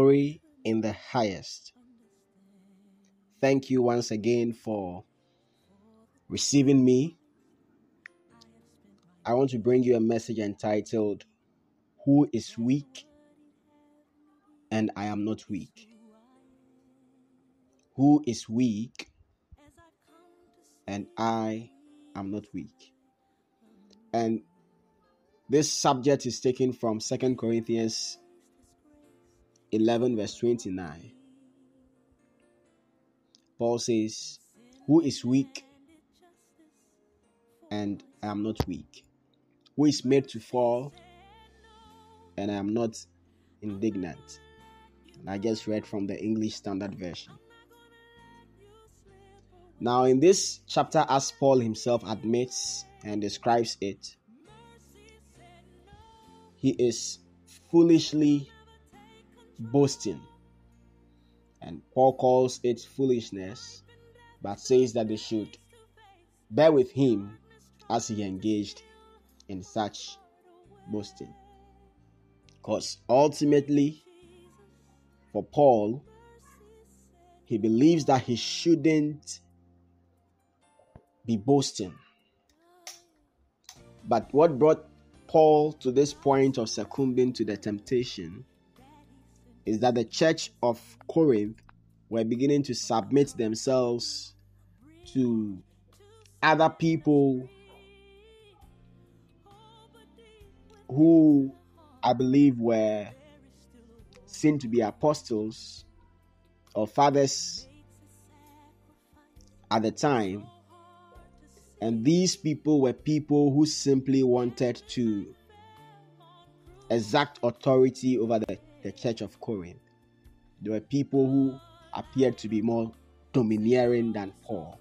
glory in the highest. Thank you once again for receiving me. I want to bring you a message entitled, Who is Weak and I Am Not Weak? Who is weak and I am not weak? And this subject is taken from Second Corinthians 11, verse 29. Paul says, Who is weak and I am not weak? Who is made to fall and I am not indignant? And I just read from the English Standard Version. Now, in this chapter, as Paul himself admits and describes it, he is foolishly boasting. And Paul calls it foolishness, but says that they should bear with him as he engaged in such boasting. Because ultimately, for Paul, he believes that he shouldn't be boasting. But what brought Paul to this point of succumbing to the temptation is that the church of Corinth were beginning to submit themselves to other people who I believe were seen to be apostles or fathers at the time. And these people were people who simply wanted to exact authority over the, the church of Corinth. There were people who appeared to be more domineering than Paul.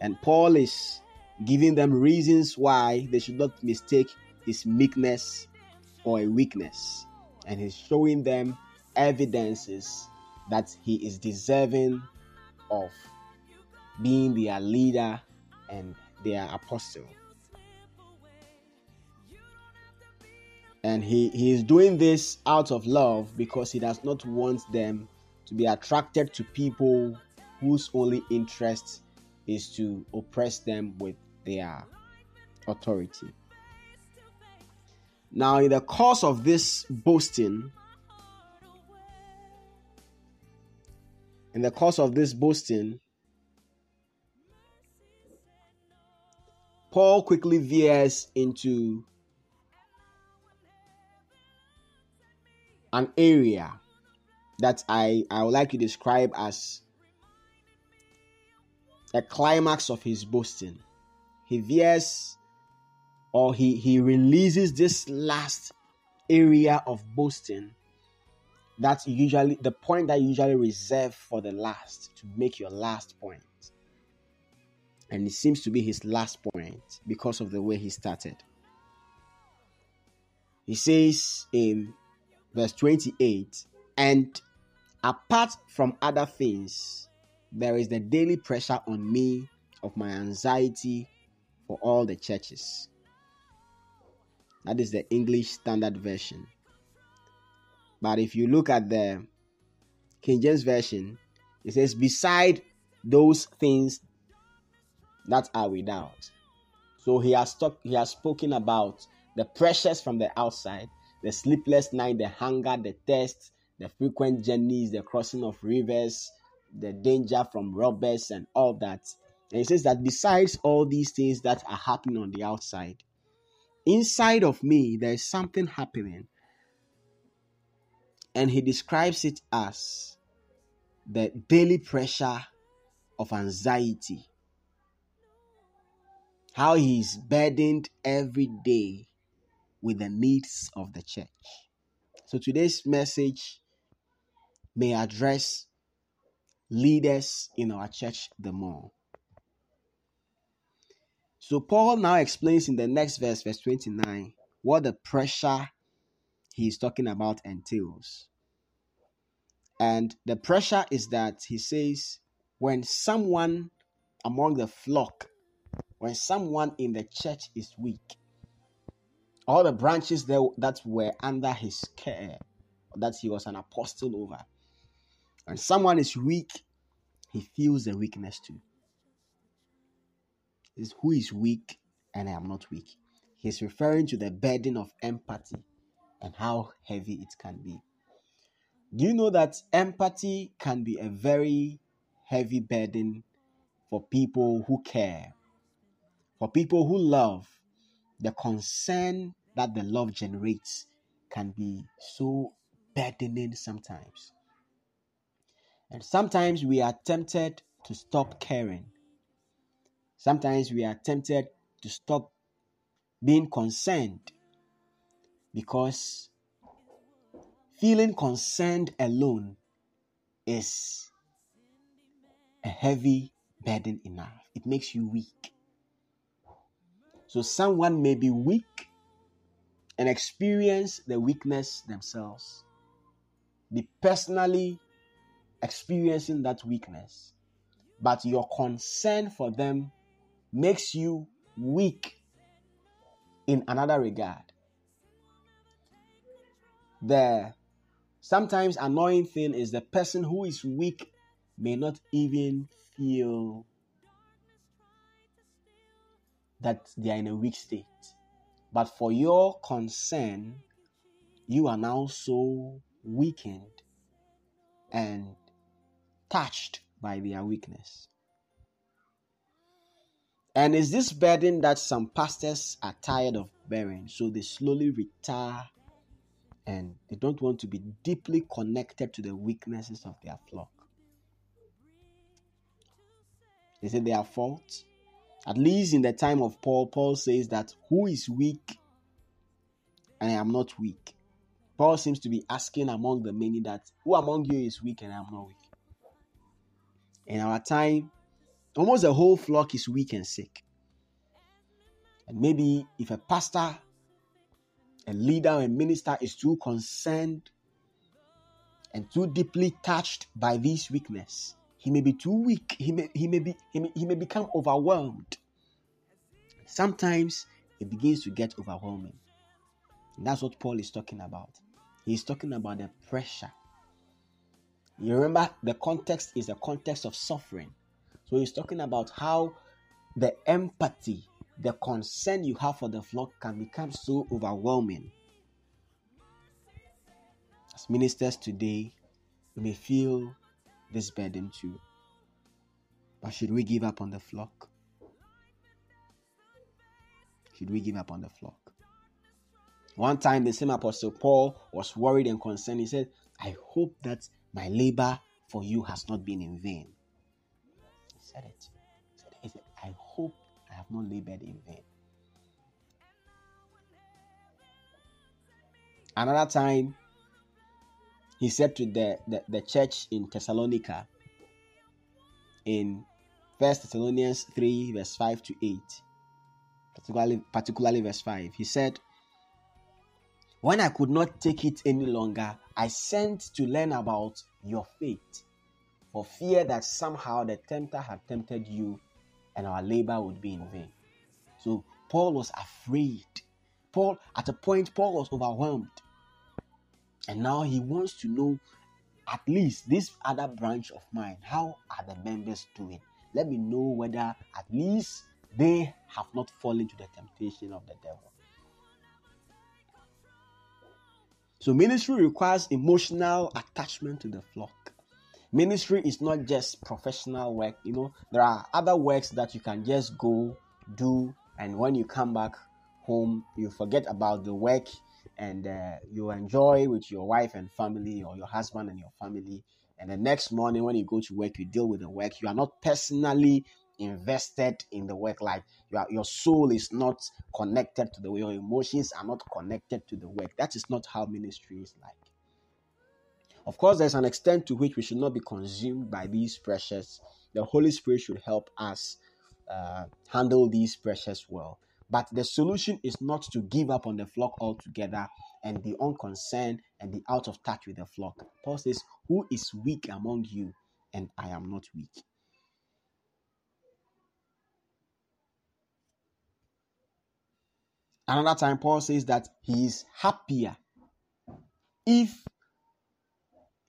And Paul is giving them reasons why they should not mistake his meekness for a weakness. And he's showing them evidences that he is deserving of being their leader and their apostle. And he, he is doing this out of love because he does not want them to be attracted to people whose only interest is to oppress them with their authority. Now, in the course of this boasting, in the course of this boasting, Paul quickly veers into an area that I, I would like to describe as a climax of his boasting. He veers or he, he releases this last area of boasting that's usually the point that usually reserve for the last to make your last point. And it seems to be his last point because of the way he started. He says in verse 28 and apart from other things, there is the daily pressure on me of my anxiety for all the churches. That is the English Standard Version. But if you look at the King James Version, it says, beside those things that are without. So he has talk, he has spoken about the pressures from the outside, the sleepless night, the hunger, the thirst, the frequent journeys, the crossing of rivers, the danger from robbers, and all that. And he says that besides all these things that are happening on the outside, inside of me there is something happening. And he describes it as the daily pressure of anxiety. How he is burdened every day with the needs of the church. So today's message may address leaders in our church the more. So Paul now explains in the next verse, verse 29, what the pressure he is talking about entails. And the pressure is that he says, when someone among the flock when someone in the church is weak, all the branches that, that were under his care, that he was an apostle over, when someone is weak, he feels the weakness too. Is who is weak and I am not weak. He's referring to the burden of empathy and how heavy it can be. Do you know that empathy can be a very heavy burden for people who care, for people who love? The concern that the love generates can be so burdening sometimes. And sometimes we are tempted to stop caring. Sometimes we are tempted to stop being concerned because feeling concerned alone is a heavy burden enough. It makes you weak. So, someone may be weak and experience the weakness themselves, be personally experiencing that weakness, but your concern for them makes you weak in another regard. The sometimes annoying thing is the person who is weak may not even feel that they are in a weak state. But for your concern, you are now so weakened and touched by their weakness. And it's this burden that some pastors are tired of bearing, so they slowly retire and they don't want to be deeply connected to the weaknesses of their flock. Is it their fault? At least in the time of Paul, Paul says that who is weak and I am not weak. Paul seems to be asking among the many that who among you is weak and I am not weak. In our time, almost the whole flock is weak and sick. And maybe if a pastor, a leader, a minister is too concerned and too deeply touched by this weakness, he may be too weak. He may, he may, be, he may, he may become overwhelmed. Sometimes it begins to get overwhelming. And that's what Paul is talking about. He's talking about the pressure. You remember the context is a context of suffering. So he's talking about how the empathy, the concern you have for the flock can become so overwhelming. As ministers today, we may feel this burden too. But should we give up on the flock? Should we give up on the flock? One time, the same Apostle Paul was worried and concerned. He said, I hope that my labor for you has not been in vain. He said it. He said, he said I hope I have not labored in vain. Another time, he said to the, the, the church in Thessalonica in First Thessalonians 3, verse 5 to 8, particularly, particularly verse 5, he said, When I could not take it any longer, I sent to learn about your faith, for fear that somehow the tempter had tempted you and our labor would be in vain. So Paul was afraid. Paul, at a point, Paul was overwhelmed. And now he wants to know at least this other branch of mine, how are the members doing? Let me know whether at least they have not fallen to the temptation of the devil. So, ministry requires emotional attachment to the flock. Ministry is not just professional work, you know, there are other works that you can just go do, and when you come back home, you forget about the work and uh, you enjoy with your wife and family or your husband and your family. And the next morning, when you go to work, you deal with the work. You are not personally invested in the work. Like your, your soul is not connected to the way your emotions are not connected to the work. That is not how ministry is like. Of course, there's an extent to which we should not be consumed by these pressures. The Holy Spirit should help us uh, handle these pressures well. But the solution is not to give up on the flock altogether and be unconcerned and be out of touch with the flock. Paul says, Who is weak among you? And I am not weak. Another time, Paul says that he is happier if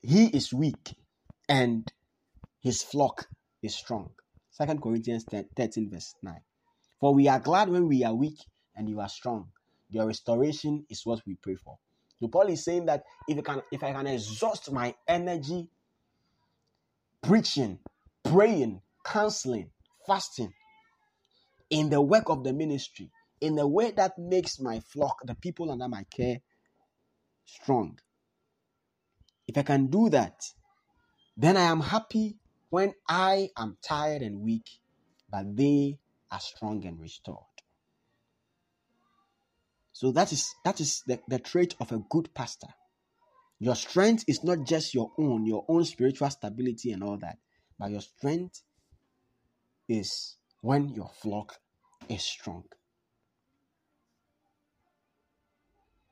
he is weak and his flock is strong. Second Corinthians 13, verse 9. For we are glad when we are weak and you are strong. Your restoration is what we pray for. So Paul is saying that if I can if I can exhaust my energy preaching, praying, counseling, fasting in the work of the ministry, in a way that makes my flock, the people under my care, strong. If I can do that, then I am happy when I am tired and weak, but they are strong and restored. So that is that is the, the trait of a good pastor. Your strength is not just your own, your own spiritual stability and all that, but your strength is when your flock is strong.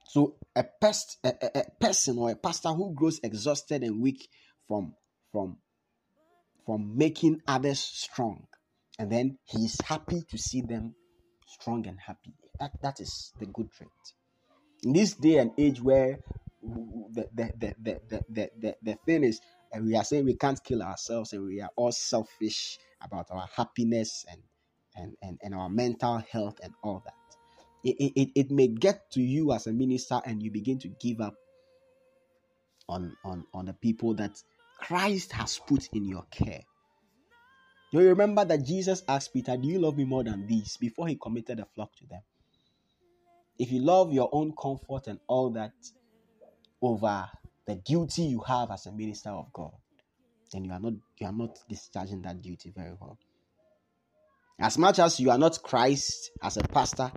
So a, pest, a, a, a person or a pastor who grows exhausted and weak from from from making others strong, and then he is happy to see them strong and happy. That that is the good trait. In this day and age where the the the the the, the, the, the thing is and we are saying we can't kill ourselves and we are all selfish about our happiness and and, and, and our mental health and all that it, it, it may get to you as a minister and you begin to give up on, on, on the people that Christ has put in your care. You remember that Jesus asked Peter, Do you love me more than these? before he committed the flock to them. If you love your own comfort and all that over the duty you have as a minister of God, then you are not you are not discharging that duty very well. As much as you are not Christ as a pastor,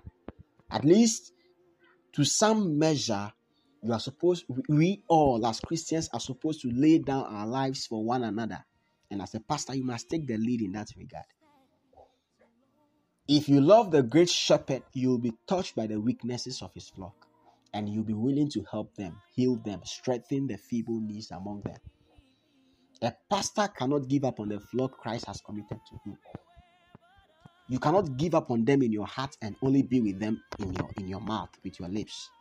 at least to some measure, you are supposed, we all as Christians are supposed to lay down our lives for one another. And as a pastor, you must take the lead in that regard. If you love the great shepherd, you will be touched by the weaknesses of his flock and you'll be willing to help them, heal them, strengthen the feeble knees among them. A pastor cannot give up on the flock Christ has committed to him. You cannot give up on them in your heart and only be with them in your in your mouth with your lips.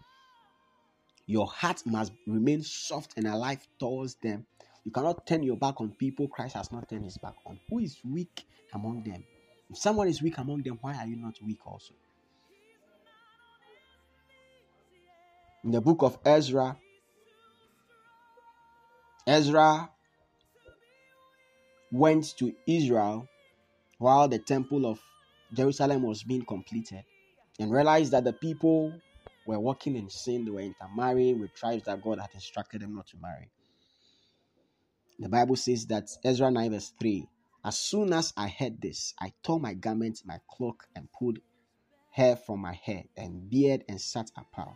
Your heart must remain soft and alive towards them. You cannot turn your back on people Christ has not turned his back on. Who is weak among them? If someone is weak among them, why are you not weak also? In the book of Ezra, Ezra went to Israel while the temple of Jerusalem was being completed and realized that the people were walking in sin, they were intermarrying with tribes that God had instructed them not to marry. The Bible says that Ezra 9, verse 3 As soon as I heard this, I tore my garment, my cloak, and pulled hair from my head and beard and sat apart.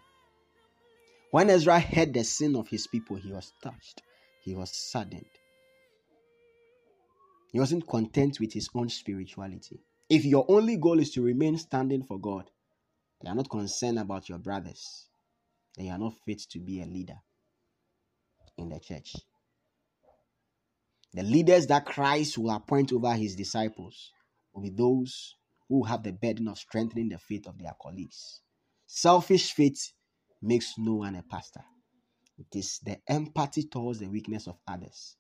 When Ezra heard the sin of his people, he was touched, he was saddened. He wasn't content with his own spirituality. If your only goal is to remain standing for God, you are not concerned about your brothers, then you are not fit to be a leader in the church. The leaders that Christ will appoint over his disciples will be those who have the burden of strengthening the faith of their colleagues. Selfish faith makes no one a pastor. It is the empathy towards the weakness of others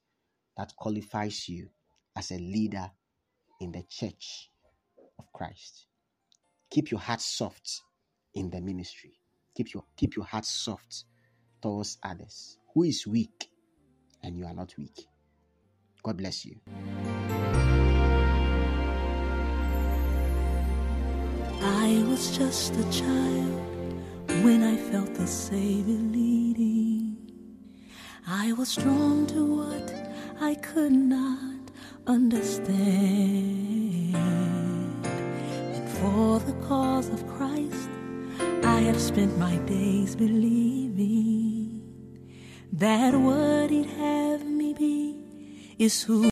that qualifies you as a leader in the church of Christ. Keep your heart soft in the ministry. Keep your keep your heart soft towards others. Who is weak and you are not weak? God bless you. I was just a child when I felt the Savior leading. I was drawn to what I could not understand And for the cause of Christ, I have spent my days believing that what He'd have me be is who.